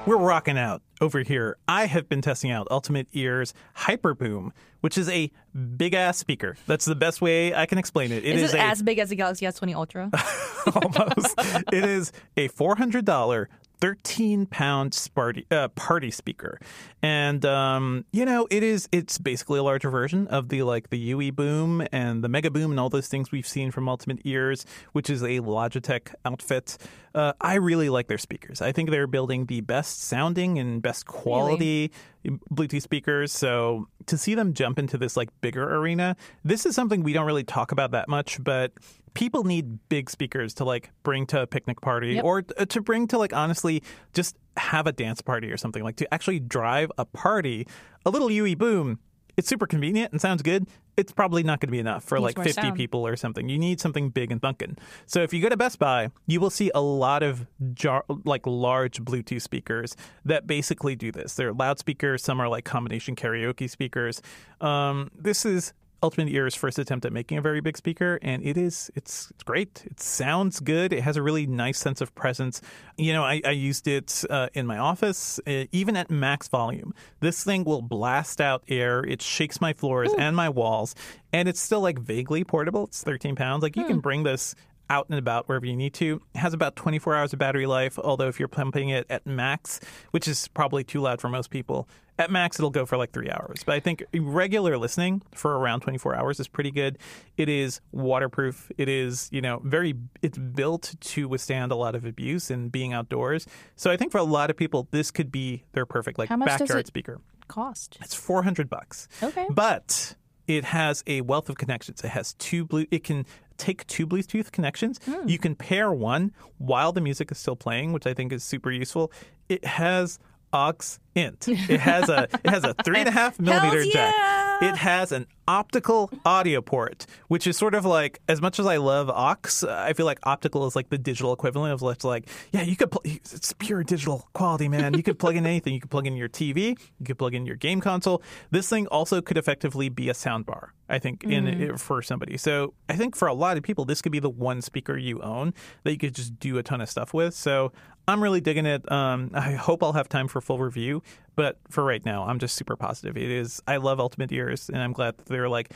We're rocking out over here. I have been testing out Ultimate Ears Hyperboom, which is a big ass speaker. That's the best way I can explain it. It is, is it a, as big as the Galaxy S20 Ultra? almost. it is a four hundred dollar 13 pound party, uh, party speaker. And um, you know it is it's basically a larger version of the like the UE boom and the mega boom and all those things we've seen from ultimate ears which is a logitech outfit. Uh, i really like their speakers. I think they're building the best sounding and best quality bluetooth speakers. So to see them jump into this like bigger arena this is something we don't really talk about that much but people need big speakers to like bring to a picnic party Yep. or to bring to like honestly just have a dance party or something like to actually drive a party a little UE boom it's super convenient and sounds good it's probably not going to be enough for Needs like 50 sound. people or something you need something big and thunking so if you go to Best Buy you will see a lot of jar- like large Bluetooth speakers that basically do this they're loudspeakers some are like combination karaoke speakers um, this is Ultimate Ear's first attempt at making a very big speaker, and it is it's, it's great. It sounds good. It has a really nice sense of presence. You know, I, I used it uh, in my office, uh, even at max volume. This thing will blast out air. It shakes my floors and my walls, and it's still like vaguely portable. It's 13 pounds. Like you can bring this out and about wherever you need to. It has about 24 hours of battery life, although if you're pumping it at max, which is probably too loud for most people, at max it'll go for like three hours. But I think regular listening for around 24 hours is pretty good. It is waterproof. It is, you know, very, it's built to withstand a lot of abuse and being outdoors. So I think for a lot of people, this could be their perfect like How much does backyard speaker. Cost. It's 400 bucks. Okay. But it has a wealth of connections. It has two blue it can take two Bluetooth connections. Hmm. You can pair one while the music is still playing, which I think is super useful. It has aux int. It has a it has a three and a half millimeter jack. It has an optical audio port, which is sort of like as much as I love aux, I feel like optical is like the digital equivalent of let's like yeah, you could pl- it's pure digital quality, man. You could plug in anything. You could plug in your TV. You could plug in your game console. This thing also could effectively be a soundbar. I think in for somebody. So I think for a lot of people, this could be the one speaker you own that you could just do a ton of stuff with. So I'm really digging it. Um, I hope I'll have time for full review, but for right now, I'm just super positive. It is. I love Ultimate Ears, and I'm glad that they're like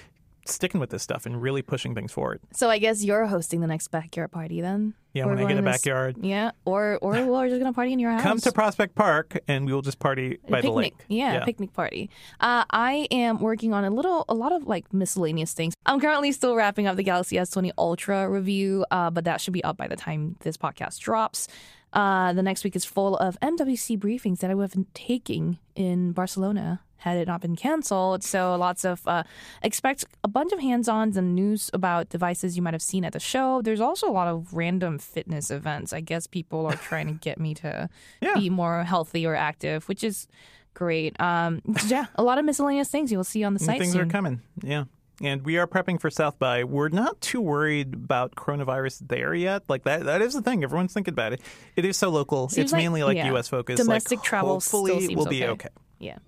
sticking with this stuff and really pushing things forward. So I guess you're hosting the next backyard party then. Yeah, We're when I get a backyard. Yeah, or or we're just gonna party in your house. Come to Prospect Park, and we will just party by the picnic. lake. Yeah, a picnic party. Uh, I am working on a little, a lot of like miscellaneous things. I'm currently still wrapping up the Galaxy S20 Ultra review, uh, but that should be up by the time this podcast drops. Uh, the next week is full of MWC briefings that I would have been taking in Barcelona had it not been canceled. So lots of uh, expect a bunch of hands-ons and news about devices you might have seen at the show. There's also a lot of random fitness events. I guess people are trying to get me to Yeah. be more healthy or active, which is great. Um, yeah, a lot of miscellaneous things you'll see on the site. things soon. are coming. Yeah. And we are prepping for South by. We're not too worried about coronavirus there yet. Like that that is the thing. Everyone's thinking about it. It is so local. Seems it's like- mainly like yeah. US focused. Domestic like, travel still hopefully will be okay. okay. Yeah.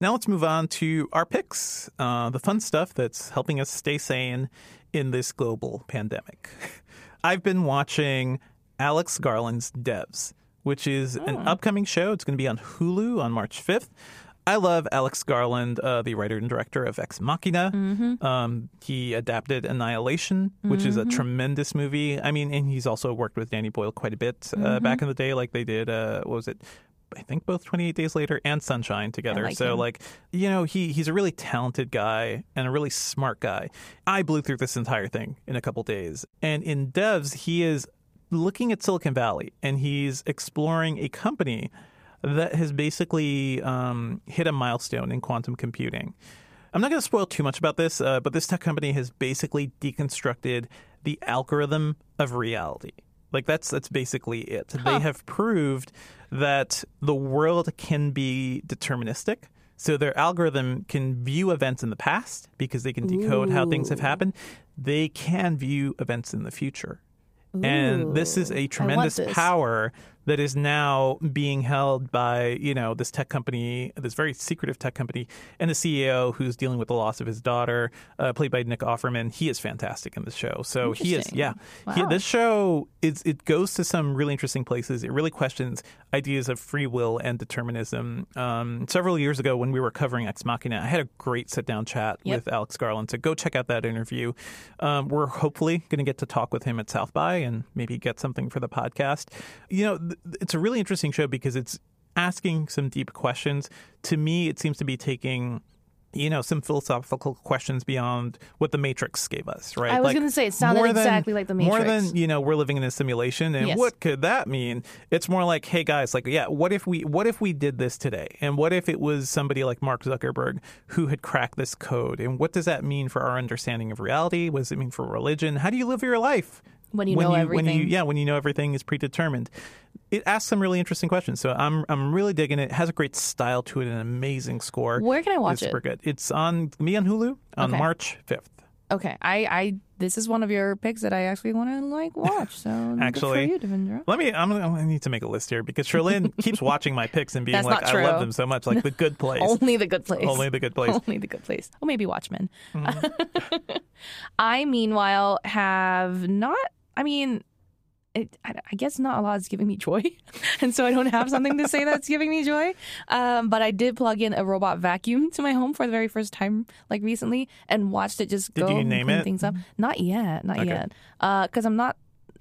Now let's move on to our picks, uh, the fun stuff that's helping us stay sane in this global pandemic. I've been watching Alex Garland's Devs, which is an upcoming show. It's going to be on Hulu on March 5th. I love Alex Garland, uh, the writer and director of Ex Machina. Um, he adapted Annihilation, which is a tremendous movie. I mean, and he's also worked with Danny Boyle quite a bit uh, back in the day, like they did. Uh, what was it? I think both 28 Days Later and Sunshine together. like so him. like, you know, he he's a really talented guy and a really smart guy. I blew through this entire thing in a couple days. And in Devs, he is looking at Silicon Valley and he's exploring a company that has basically um, hit a milestone in quantum computing. I'm not going to spoil too much about this, uh, but this tech company has basically deconstructed the algorithm of reality. Like that's that's basically it. They have proved that the world can be deterministic. So their algorithm can view events in the past because they can decode how things have happened. They can view events in the future. And this is a tremendous power that is now being held by you know this tech company, this very secretive tech company, and the CEO who's dealing with the loss of his daughter, uh, played by Nick Offerman. He is fantastic in this show. So he is, yeah. He, this show is it goes to some really interesting places. It really questions ideas of free will and determinism. Um, several years ago, when we were covering Ex Machina, I had a great sit down chat Yep. with Alex Garland. So go check out that interview. Um, we're hopefully going to get to talk with him at South by and maybe get something for the podcast. You know, it's a really interesting show because it's asking some deep questions. To me, it seems to be taking. You know, some philosophical questions beyond what the Matrix gave us, right? I was gonna say, it sounded more than- exactly like The matrix More than you know, we're living in a simulation, and Yes. what could that mean? It's more like, hey guys, like, yeah, what if we, what if we did this today, and what if it was somebody like Mark Zuckerberg who had cracked this code, and what does that mean for our understanding of reality? What does it mean for religion? How do you live your life When you when know you, everything. When you, yeah, when you know everything is predetermined. It asks some really interesting questions, so I'm I'm really digging it. It has a great style to it, and an amazing score. Where can I watch it's it? Super good. It's on me on Hulu on Okay. March fifth. Okay, I, I this is one of your picks that I actually want to like watch. So Actually, for you, Devindra. Let me. I'm, I need to make a list here because Cherlynn keeps watching my picks and being That's like, "I love them so much." Like the Good Place, Only the good place. only the Good Place. Only the good place. Oh, maybe Watchmen. Mm-hmm. I, meanwhile, have not. I mean, it, I, guess not a lot is giving me joy, and so I don't have something to say that's giving me joy. Um, but I did plug in a robot vacuum to my home for the very first time, like recently, and watched it just Did go you and name clean it? things up. Not yet, not Okay. yet, because I'm not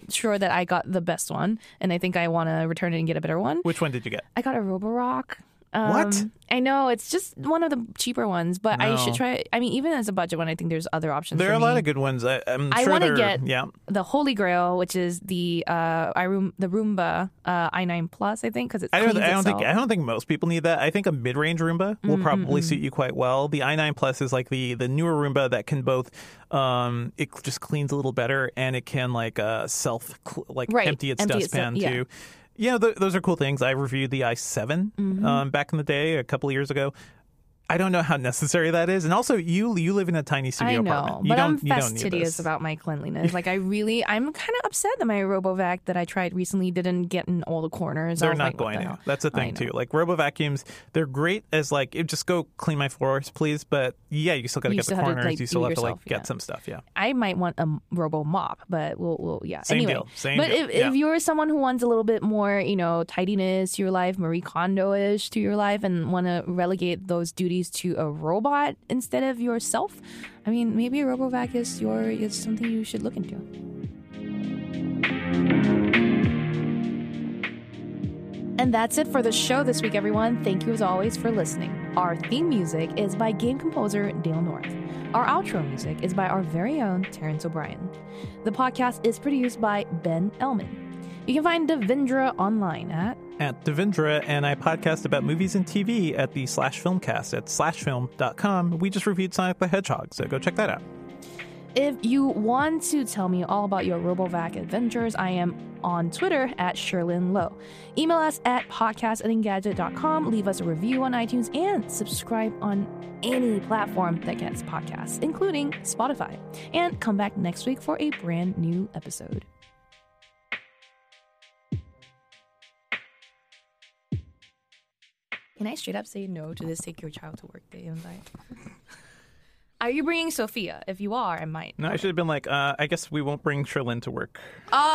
sure that I got the best one, and I think I want to return it and get a better one. Which one did you get? I got a Roborock. Um, What? I know it's just one of the cheaper ones, but I should try. I mean, even as a budget one, I think there's other options. There for are a lot me. of good ones. I, I'm I sure wanna they're- get- yeah. The Holy Grail, which is the uh, iRoom, the Roomba uh, i9 Plus, I think, because it's I don't. I don't think. I don't think most people need that. I think a mid-range Roomba will probably suit you quite well. The i9 Plus is like the the newer Roomba that can both. Um, it just cleans a little better, and it can like uh self cl- like Right, empty its empty itself, dustpan yeah. too. Yeah, th- those are cool things. I reviewed the i7 Mm-hmm. um, back in the day, a couple of years ago. I don't know how necessary that is, and also you you live in a tiny studio I know, apartment. You but don't, I'm fastidious about my cleanliness. Like I really, I'm kind of upset that my RoboVac that I tried recently didn't get in all the corners. They're not like, going to. That's the thing too. Like robo vacuums, they're great as like it, just go clean my floors, please. But yeah, you still got to get the corners. like, you still have it to like yourself, get yeah. some stuff. Yeah. I might want a robo mop, but we'll, we'll yeah. Same anyway, deal, same but deal, if, yeah. if you're someone who wants a little bit more, you know, tidiness to your life, Marie Kondo-ish to your life, and want to relegate those duties to a robot instead of yourself, I mean, maybe a RoboVac is your is something you should look into. And that's it for the show this week, everyone. Thank you as always for listening. Our theme music is by game composer Dale North. Our outro music is by our very own Terrence O'Brien. The podcast is produced by Ben Elman. You can find Devindra online at At Devindra, and I podcast about movies and TV at the Slash Filmcast at slashfilm.com. We just reviewed Sonic the Hedgehog, so go check that out. If you want to tell me all about your RoboVac adventures, I am on Twitter at Cherlynn Low. Email us at podcast leave us a review on iTunes, and subscribe on any platform that gets podcasts, including Spotify. And come back next week for a brand new episode. Can I straight up say no to this take your child to work day invite? Are you bringing Sophia? If you are, I might. No, I should have been like, uh, I guess we won't bring Cherlynn to work. Oh.